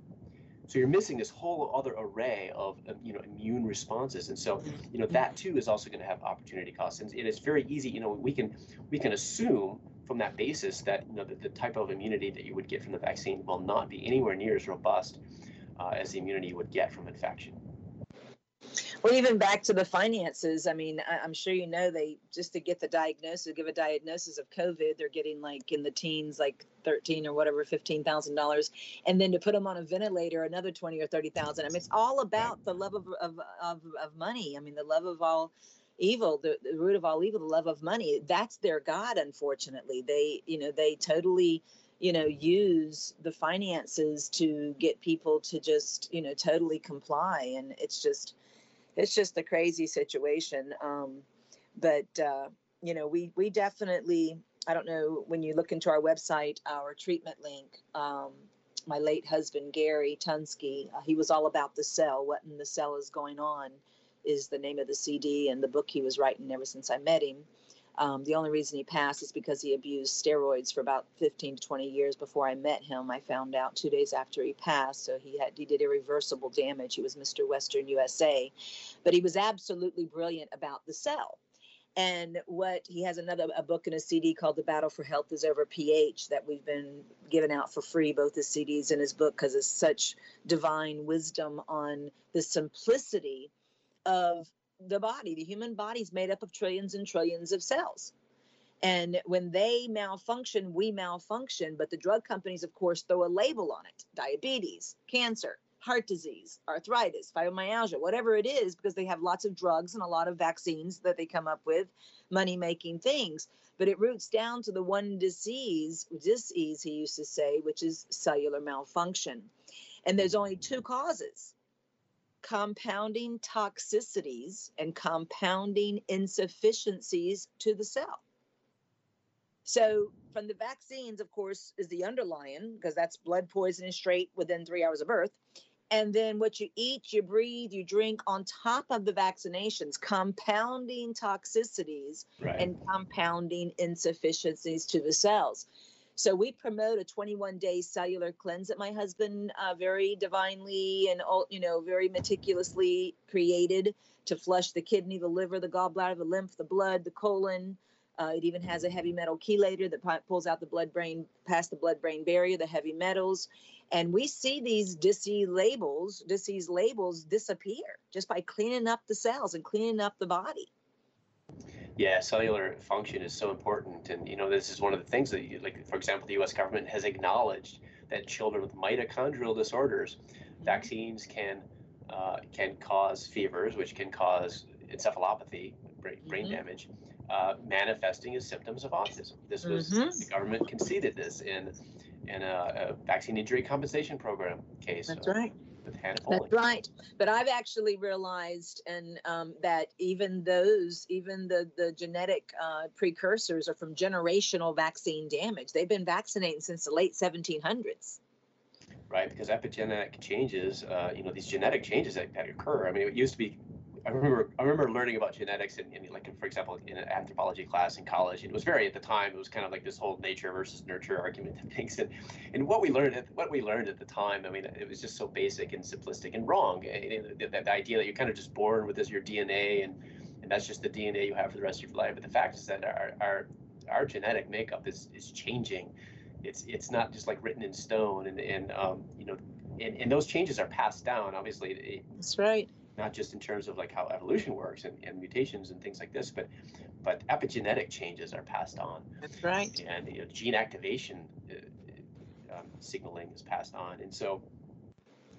So you're missing this whole other array of you know immune responses, and so you know that too is also going to have opportunity costs. And it is very easy. You know we can we can assume from that basis that you know the, the type of immunity that you would get from the vaccine will not be anywhere near as robust uh, as the immunity you would get from infection. Well, even back to the finances, I mean, I, am sure you know they just to get the diagnosis, give a diagnosis of COVID, they're getting like in the teens, like 13 or whatever, fifteen thousand dollars, and then to put them on a ventilator, another twenty or thirty thousand. I mean, it's all about the love of of of, of money. I mean, the love of all evil the, the, root of all evil the love of money that's their god unfortunately they you know they totally you know use the finances to get people to just you know totally comply and it's just it's just a crazy situation. Um, but uh, you know, we we definitely. I don't know when you look into our website, our treatment link. Um, my late husband Gary Tunsky, uh, he was all about the cell. What in the cell is going on is the name of the CD and the book he was writing ever since I met him. Um, the only reason he passed is because he abused steroids for about 15 to 20 years before I met him. I found out two days after he passed, so he had he did irreversible damage. He was Mr. Western USA, but he was absolutely brilliant about the cell. And what he has another a book and a CD called "The Battle for Health Is Over pH" that we've been giving out for free, both his CDs and his book, because it's such divine wisdom on the simplicity of the body, the human body is made up of trillions and trillions of cells. And when they malfunction, we malfunction. But the drug companies, of course, throw a label on it diabetes, cancer, heart disease, arthritis, fibromyalgia, whatever it is, because they have lots of drugs and a lot of vaccines that they come up with, money making things. But it roots down to the one disease, disease, he used to say, which is cellular malfunction. And there's only two causes compounding toxicities and compounding insufficiencies to the cell. So, from the vaccines, of course, is the underlying, because that's blood poisoning straight within three hours of birth. And then what you eat, you breathe, you drink on top of the vaccinations, compounding toxicities right. and compounding insufficiencies to the cells. So we promote a 21 day cellular cleanse that my husband uh, very divinely and all you know very meticulously created to flush the kidney, the liver, the gallbladder, the lymph, the blood, the colon. Uh, it even has a heavy metal chelator that pulls out the blood brain past the blood brain barrier, the heavy metals. And we see these disease labels, disease labels disappear just by cleaning up the cells and cleaning up the body yeah cellular function is so important and you know this is one of the things that you, like for example the us government has acknowledged that children with mitochondrial disorders vaccines can uh, can cause fevers which can cause encephalopathy brain, brain mm-hmm. damage uh, manifesting as symptoms of autism this was mm-hmm. the government conceded this in in a, a, vaccine injury compensation program case that's right That's right. But I've actually realized and um, that even those, even the the genetic uh, precursors are from generational vaccine damage. They've been vaccinating since the late 1700s. Right, because epigenetic changes, uh, you know, these genetic changes that, that occur. I mean, it used to be I remember I remember learning about genetics in, in like for example in an anthropology class in college. And it was very at the time it was kind of like this whole nature versus nurture argument and things. And, and what we learned at what we learned at the time, I mean, it was just so basic and simplistic and wrong. The, the, the idea that you're kind of just born with this your DNA and and that's just the DNA you have for the rest of your life. But the fact is that our our our genetic makeup is is changing. It's it's not just like written in stone, and and um, you know, and, and those changes are passed down. Obviously, that's right. Not just in terms of like how evolution works and, and mutations and things like this, but but epigenetic changes are passed on. That's right. And you know, gene activation uh, um, signaling is passed on, and so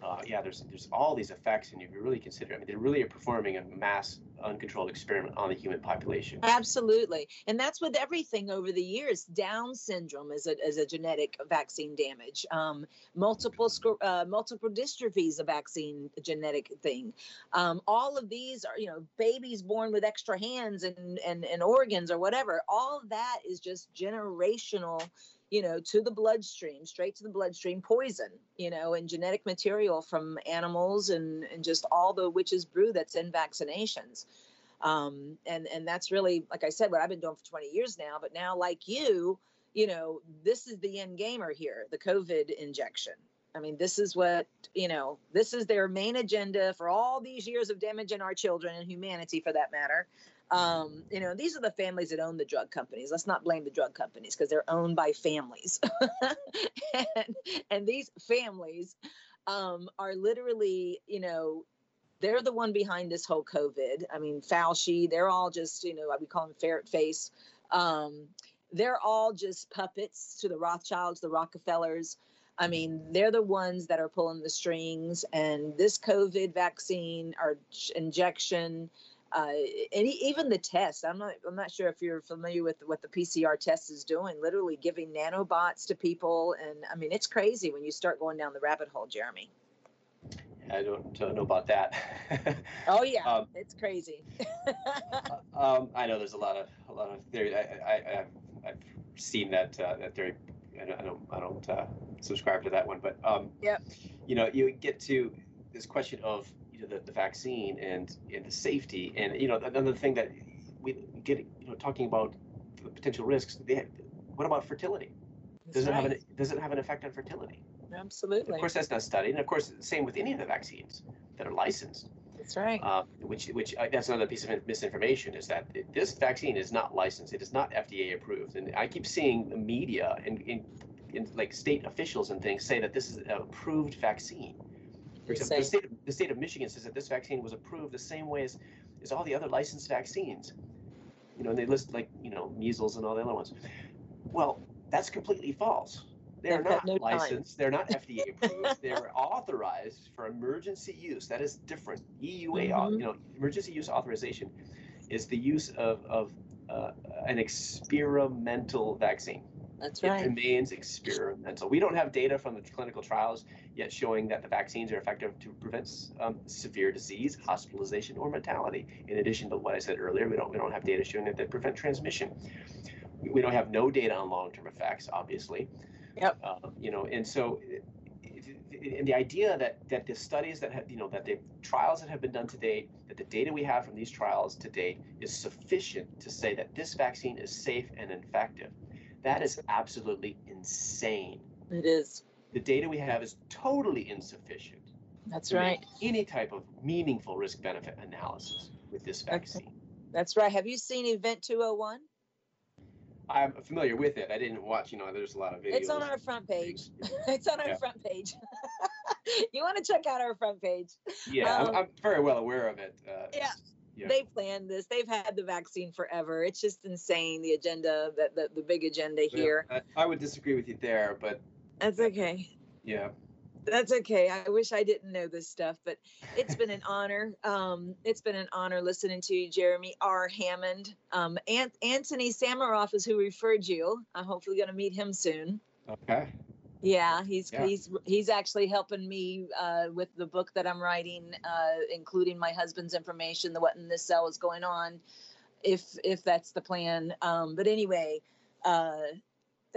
uh, yeah, there's there's all these effects, and if you really consider, I mean, they're really performing a mass uncontrolled experiment on the human population. Absolutely, and that's with everything over the years. Down syndrome is a is a genetic vaccine damage. Um, multiple uh, multiple dystrophy is a vaccine genetic thing. Um, all of these are, you know, babies born with extra hands and and and organs or whatever. All that is just generational you know, to the bloodstream, straight to the bloodstream, poison, you know, and genetic material from animals and, and just all the witches' brew that's in vaccinations. Um, and, and that's really, like I said, what I've been doing for 20 years now. But now, like you, you know, this is the end gamer here, the COVID injection. I mean, this is what, you know, this is their main agenda for all these years of damaging our children and humanity for that matter. Um, you know, these are the families that own the drug companies. Let's not blame the drug companies because they're owned by families. <laughs> and, and, these families um, are literally, you know, they're the one behind this whole COVID. I mean, Fauci, they're all just, you know, we call them ferret face. Um, they're all just puppets to the Rothschilds, the Rockefellers. I mean, they're the ones that are pulling the strings. And this COVID vaccine or injection, uh, and even the test i'm not i'm not sure if you're familiar with what the pcr test is doing literally giving nanobots to people and i mean it's crazy when you start going down the rabbit hole jeremy. I don't, know about that. <laughs> Oh yeah um, it's crazy. uh, <laughs> um, i know there's a lot of a lot of theory i, have I've seen that uh, that theory i don't i don't uh, subscribe to that one but um yeah you know you get to this question of you know, the, the vaccine and and the safety. And you know another thing that we get you know talking about the potential risks have, what about fertility? Does right. it have an does it have an effect on fertility? Absolutely. Of course that's not studied. And of course same with any of the vaccines that are licensed. That's right. Uh, which which uh, that's another piece of misinformation is that it, this vaccine is not licensed. It is not fda approved. And i keep seeing the media and in, in like state officials and things say that this is an approved vaccine for example, the state, of, the state of Michigan says that this vaccine was approved the same way as, as all the other licensed vaccines. You know, and they list like, you know, measles and all the other ones. Well, that's completely false. They're not no licensed. They're not <laughs> FDA approved. They're authorized for emergency use. That is different. EUA, mm-hmm. you know, emergency use authorization is the use of, of uh, an experimental vaccine. That's right. It remains experimental. We don't have data from the clinical trials yet showing that the vaccines are effective to prevent um, severe disease, hospitalization, or mortality. In addition to what I said earlier, we don't we don't have data showing that they prevent transmission. We don't have no data on long-term effects, obviously. Yep. Uh, you know, and so and the idea that that the studies that have you know that the trials that have been done to date that the data we have from these trials to date is sufficient to say that this vaccine is safe and effective that is absolutely insane. It is. The data we have is totally insufficient. That's right. any type of meaningful risk benefit analysis with this vaccine. That's right. Have you seen Event 201? I'm familiar with it. I didn't watch, you know, there's a lot of videos. It's on our front page. <laughs> it's on our yeah. front page. <laughs> you want to check out our front page. Yeah, um, I'm, I'm, very well aware of it. Uh, yeah yeah. they planned this. They've had the vaccine forever. It's just insane the agenda that the, the big agenda here. Yeah, I, I would disagree with you there, but that's okay. Yeah. That's okay. I wish I didn't know this stuff, but it's been an <laughs> honor. Um, it's been an honor listening to you, Jeremy R. Hammond. Um, Ant- Anthony Samaroff is who referred you. I'm hopefully going to meet him soon. Okay. Yeah, he's yeah. he's he's actually helping me uh, with the book that I'm writing, uh, including my husband's information, the what in this cell is going on, if if that's the plan. Um, but anyway, uh,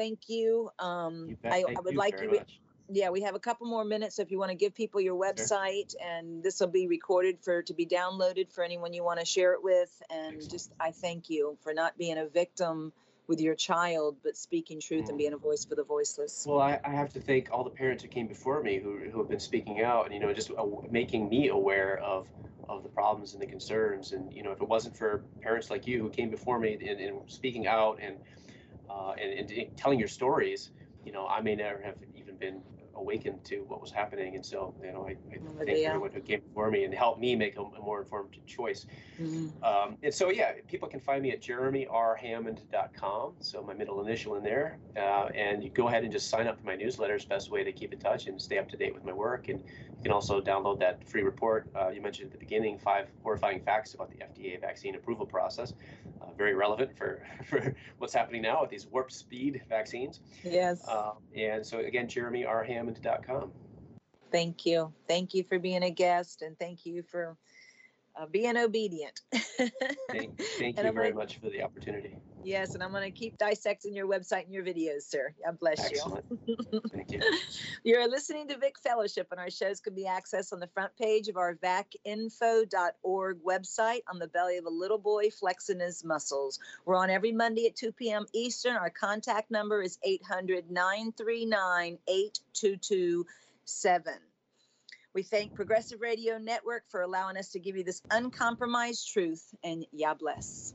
thank you. Um, you I, I, would you like you. Much. Yeah, we have a couple more minutes So if you want to give people your website, sure. and this will be recorded for to be downloaded for anyone you want to share it with. And Excellent. just I thank you for not being a victim with your child, but speaking truth and Mm. being a voice for the voiceless. Well, I, I have to thank all the parents who came before me who, who have been speaking out and, you know, just making me aware of of the problems and the concerns. And, you know, if it wasn't for parents like you who came before me and, and speaking out and, Uh, and, and telling your stories, you know, I may never have even been awakened to what was happening. And so, you know, I, I thank Hallelujah. everyone who came before me and helped me make a, a more informed choice. Mhm. Um, and so, yeah, people can find me at jeremyrhammond.com. So my middle initial in there. Uh, and you go ahead and just sign up for my newsletter. It's the best way to keep in touch and stay up to date with my work. And you can also download that free report uh, you mentioned at the beginning, five horrifying facts about the FDA vaccine approval process. Uh, very relevant for, <laughs> for what's happening now with these warp speed vaccines. Yes. Uh, and so, again, Thank you. Thank you for being a guest and thank you for uh, being obedient. <laughs> Thank, thank you I'm very much for the opportunity. yes, and I'm going to keep dissecting your website and your videos, sir. God bless you. Excellent. <laughs> Thank you. You're listening to Vic Fellowship, and our shows can be accessed on the front page of our vacinfo.org website on the belly of a little boy flexing his muscles. We're on every Monday at 2 p.m. Eastern. Our contact number is 800 939 8227. We thank Progressive Radio Network for allowing us to give you this uncompromised truth, and Yah bless.